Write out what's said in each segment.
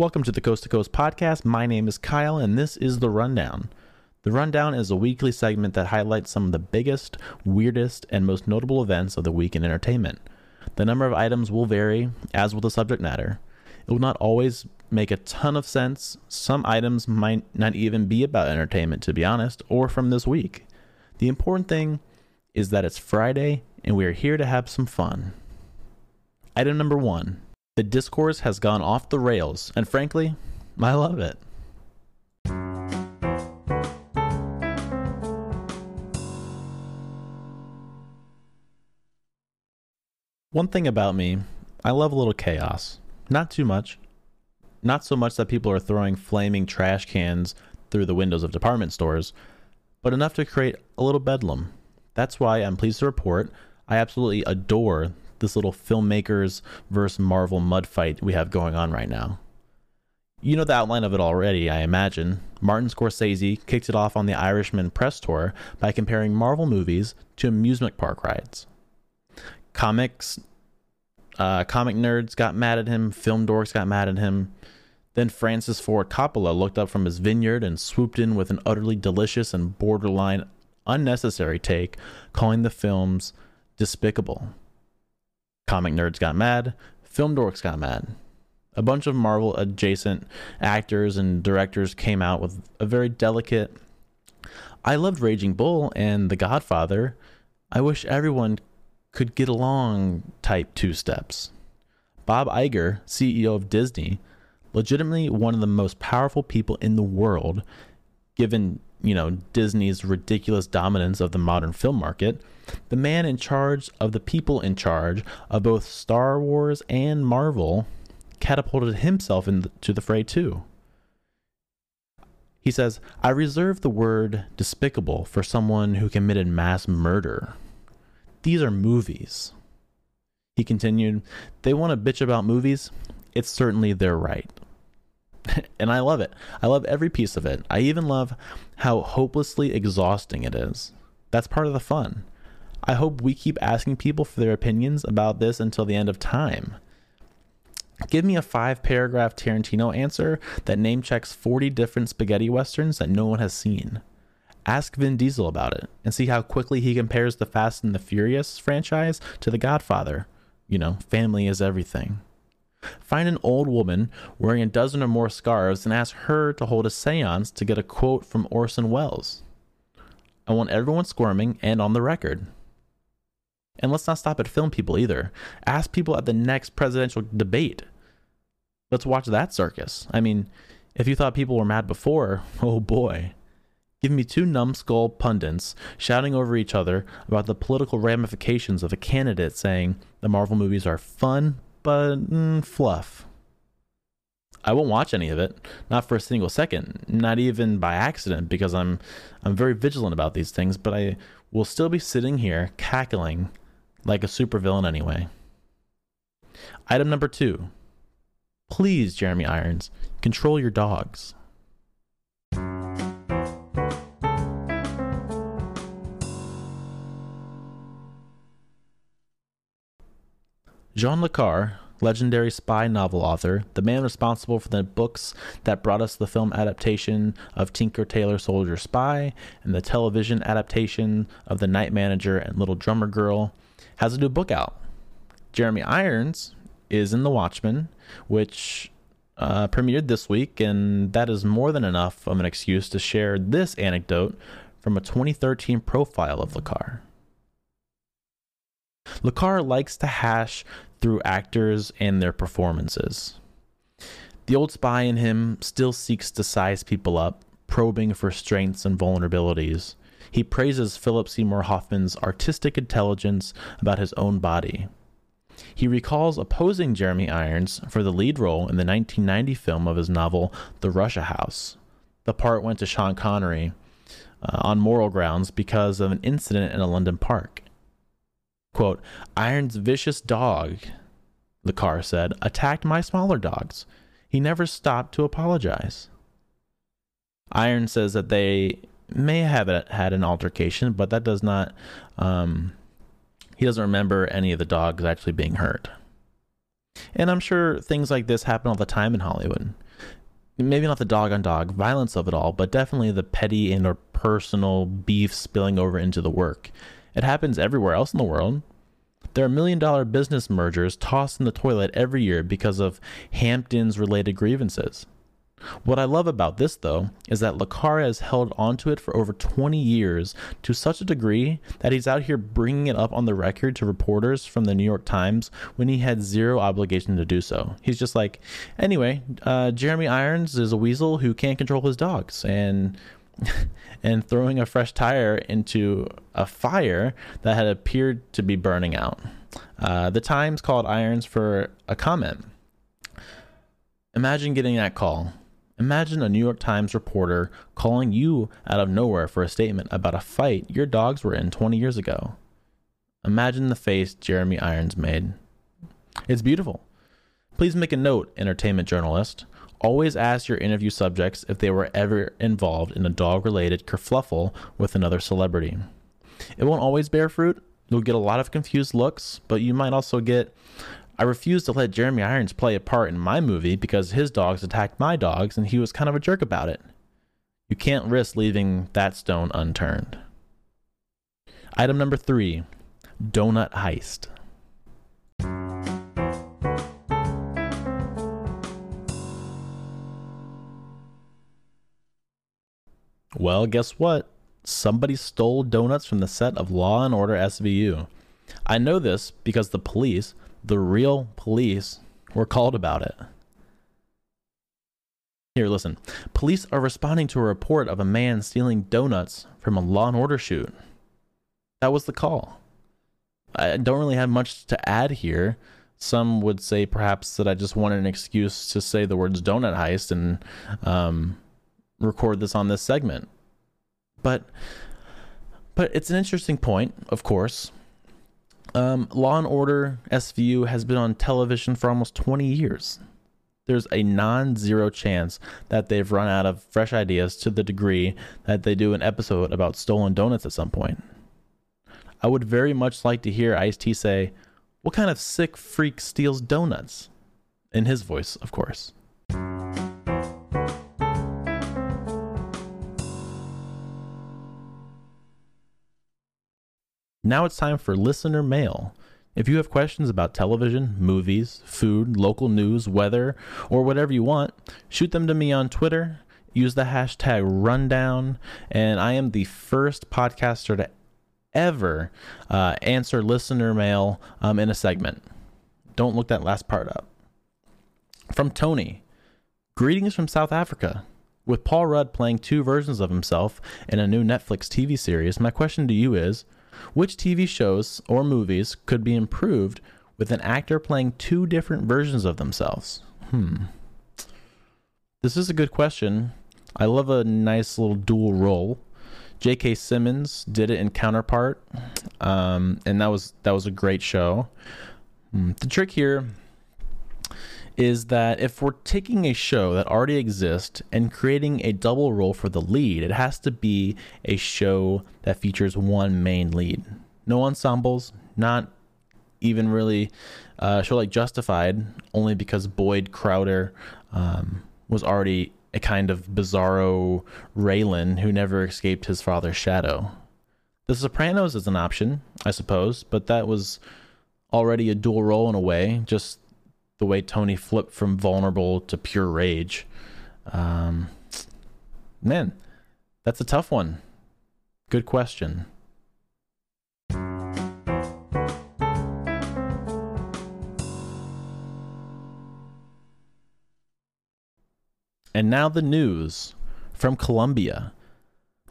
Welcome to the Coast to Coast podcast. My name is Kyle, and this is The Rundown. The Rundown is a weekly segment that highlights some of the biggest, weirdest, and most notable events of the week in entertainment. The number of items will vary, as will the subject matter. It will not always make a ton of sense. Some items might not even be about entertainment, to be honest, or from this week. The important thing is that it's Friday and we are here to have some fun. Item number one the discourse has gone off the rails, and frankly, I love it. One thing about me, I love a little chaos. Not too much. Not so much that people are throwing flaming trash cans through the windows of department stores, but enough to create a little bedlam. That's why I'm pleased to report I absolutely adore this little filmmakers versus Marvel mud fight we have going on right now. You know the outline of it already, I imagine. Martin Scorsese kicked it off on the Irishman press tour by comparing Marvel movies to amusement park rides. Comics, uh, comic nerds got mad at him, film dorks got mad at him. Then Francis Ford Coppola looked up from his vineyard and swooped in with an utterly delicious and borderline unnecessary take, calling the films despicable. Comic nerds got mad, film dorks got mad. A bunch of Marvel adjacent actors and directors came out with a very delicate I loved Raging Bull and The Godfather. I wish everyone could get along type two steps. Bob Iger, CEO of Disney, legitimately one of the most powerful people in the world, given you know, Disney's ridiculous dominance of the modern film market, the man in charge of the people in charge of both Star Wars and Marvel catapulted himself into the fray too. He says, I reserve the word despicable for someone who committed mass murder. These are movies. He continued, They want to bitch about movies? It's certainly their right. and I love it. I love every piece of it. I even love how hopelessly exhausting it is. That's part of the fun. I hope we keep asking people for their opinions about this until the end of time. Give me a five paragraph Tarantino answer that name checks 40 different spaghetti westerns that no one has seen. Ask Vin Diesel about it and see how quickly he compares the Fast and the Furious franchise to The Godfather. You know, family is everything. Find an old woman wearing a dozen or more scarves and ask her to hold a seance to get a quote from Orson Welles. I want everyone squirming and on the record. And let's not stop at film people either. Ask people at the next presidential debate. Let's watch that circus. I mean, if you thought people were mad before, oh boy. Give me two numbskull pundits shouting over each other about the political ramifications of a candidate saying the Marvel movies are fun, but mm, fluff. I won't watch any of it, not for a single second, not even by accident, because I'm I'm very vigilant about these things. But I will still be sitting here cackling like a supervillain anyway. Item number two. Please, Jeremy Irons, control your dogs. Jean Le Carre, legendary spy novel author, the man responsible for the books that brought us the film adaptation of Tinker Tailor Soldier Spy and the television adaptation of The Night Manager and Little Drummer Girl, has a new book out. Jeremy Irons is in The Watchmen, which uh, premiered this week, and that is more than enough of an excuse to share this anecdote from a 2013 profile of Le Carre likes to hash through actors and their performances. The old spy in him still seeks to size people up, probing for strengths and vulnerabilities. He praises Philip Seymour Hoffman's artistic intelligence about his own body. He recalls opposing Jeremy Irons for the lead role in the 1990 film of his novel The Russia House. The part went to Sean Connery uh, on moral grounds because of an incident in a London park. Quote, Iron's vicious dog, Le Carre said, attacked my smaller dogs. He never stopped to apologize. Iron says that they may have had an altercation, but that does not, um, he doesn't remember any of the dogs actually being hurt. And I'm sure things like this happen all the time in Hollywood. maybe not the dog on dog violence of it all, but definitely the petty and or personal beef spilling over into the work. It happens everywhere else in the world. There are million dollar business mergers tossed in the toilet every year because of Hamptons related grievances. What I love about this, though, is that Le has held onto it for over 20 years to such a degree that he's out here bringing it up on the record to reporters from the New York Times when he had zero obligation to do so. He's just like, anyway, uh, Jeremy Irons is a weasel who can't control his dogs, and and throwing a fresh tire into a fire that had appeared to be burning out. Uh, the Times called Irons for a comment. Imagine getting that call. Imagine a New York Times reporter calling you out of nowhere for a statement about a fight your dogs were in 20 years ago. Imagine the face Jeremy Irons made. It's beautiful. Please make a note, entertainment journalist. Always ask your interview subjects if they were ever involved in a dog related kerfluffle with another celebrity. It won't always bear fruit. You'll get a lot of confused looks, but you might also get I refuse to let Jeremy Irons play a part in my movie because his dogs attacked my dogs and he was kind of a jerk about it. You can't risk leaving that stone unturned. Item number three Donut Heist. Well, guess what? Somebody stole donuts from the set of Law and Order SVU. I know this because the police, the real police, were called about it. Here, listen. Police are responding to a report of a man stealing donuts from a Law and Order shoot. That was the call. I don't really have much to add here. Some would say perhaps that I just wanted an excuse to say the words donut heist and um, record this on this segment. But but it's an interesting point, of course. Um, Law and Order SVU has been on television for almost 20 years. There's a non zero chance that they've run out of fresh ideas to the degree that they do an episode about stolen donuts at some point. I would very much like to hear Ice T say, What kind of sick freak steals donuts? In his voice, of course. Now it's time for listener mail. If you have questions about television, movies, food, local news, weather, or whatever you want, shoot them to me on Twitter. Use the hashtag rundown, and I am the first podcaster to ever uh, answer listener mail um, in a segment. Don't look that last part up. From Tony Greetings from South Africa. With Paul Rudd playing two versions of himself in a new Netflix TV series, my question to you is which TV shows or movies could be improved with an actor playing two different versions of themselves? Hmm. This is a good question. I love a nice little dual role. J.K. Simmons did it in Counterpart, um, and that was that was a great show. Hmm. The trick here is that if we're taking a show that already exists and creating a double role for the lead, it has to be a show that features one main lead. No ensembles, not even really a show like Justified, only because Boyd Crowder um, was already a kind of bizarro Raylan who never escaped his father's shadow. The Sopranos is an option, I suppose, but that was already a dual role in a way, just the way Tony flipped from vulnerable to pure rage. Um, man, that's a tough one. Good question. And now the news from Colombia.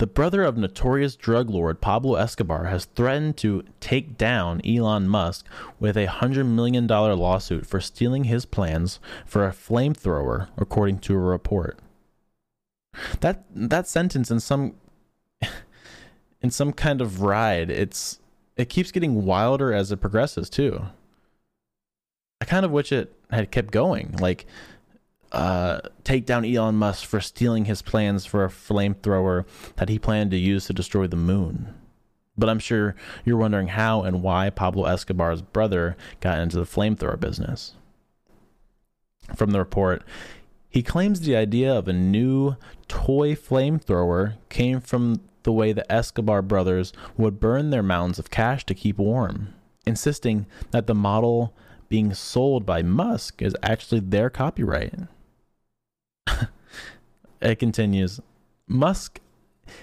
The brother of notorious drug lord Pablo Escobar has threatened to take down Elon Musk with a $100 million lawsuit for stealing his plans for a flamethrower, according to a report. That that sentence in some in some kind of ride, it's it keeps getting wilder as it progresses too. I kind of wish it had kept going. Like uh, take down Elon Musk for stealing his plans for a flamethrower that he planned to use to destroy the moon. But I'm sure you're wondering how and why Pablo Escobar's brother got into the flamethrower business. From the report, He claims the idea of a new toy flamethrower came from the way the Escobar brothers would burn their mounds of cash to keep warm, insisting that the model being sold by Musk is actually their copyright. it continues Musk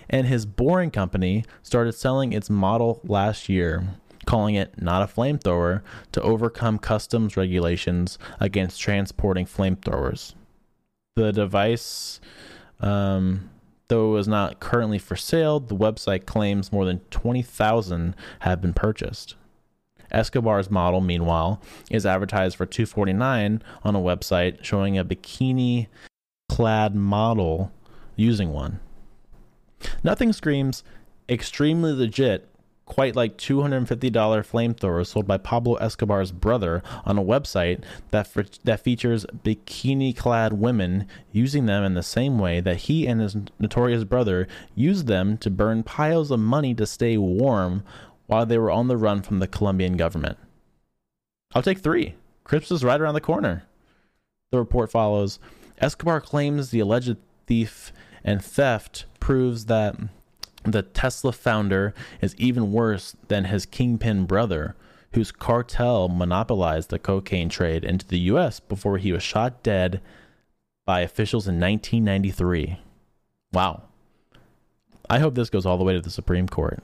and his boring company started selling its model last year, calling it not a flamethrower to overcome customs regulations against transporting flamethrowers. The device um, Though it was not currently for sale, the website claims more than 20,000 have been purchased. Escobar's model, meanwhile, is advertised for 249 on a website showing a bikini clad model using one. Nothing screams extremely legit quite like $250 flamethrowers sold by Pablo Escobar's brother on a website that that features bikini-clad women using them in the same way that he and his notorious brother used them to burn piles of money to stay warm while they were on the run from the Colombian government. I'll take 3. Christmas is right around the corner. The report follows Escobar claims the alleged thief and theft proves that the Tesla founder is even worse than his kingpin brother, whose cartel monopolized the cocaine trade into the US before he was shot dead by officials in 1993. Wow. I hope this goes all the way to the Supreme Court.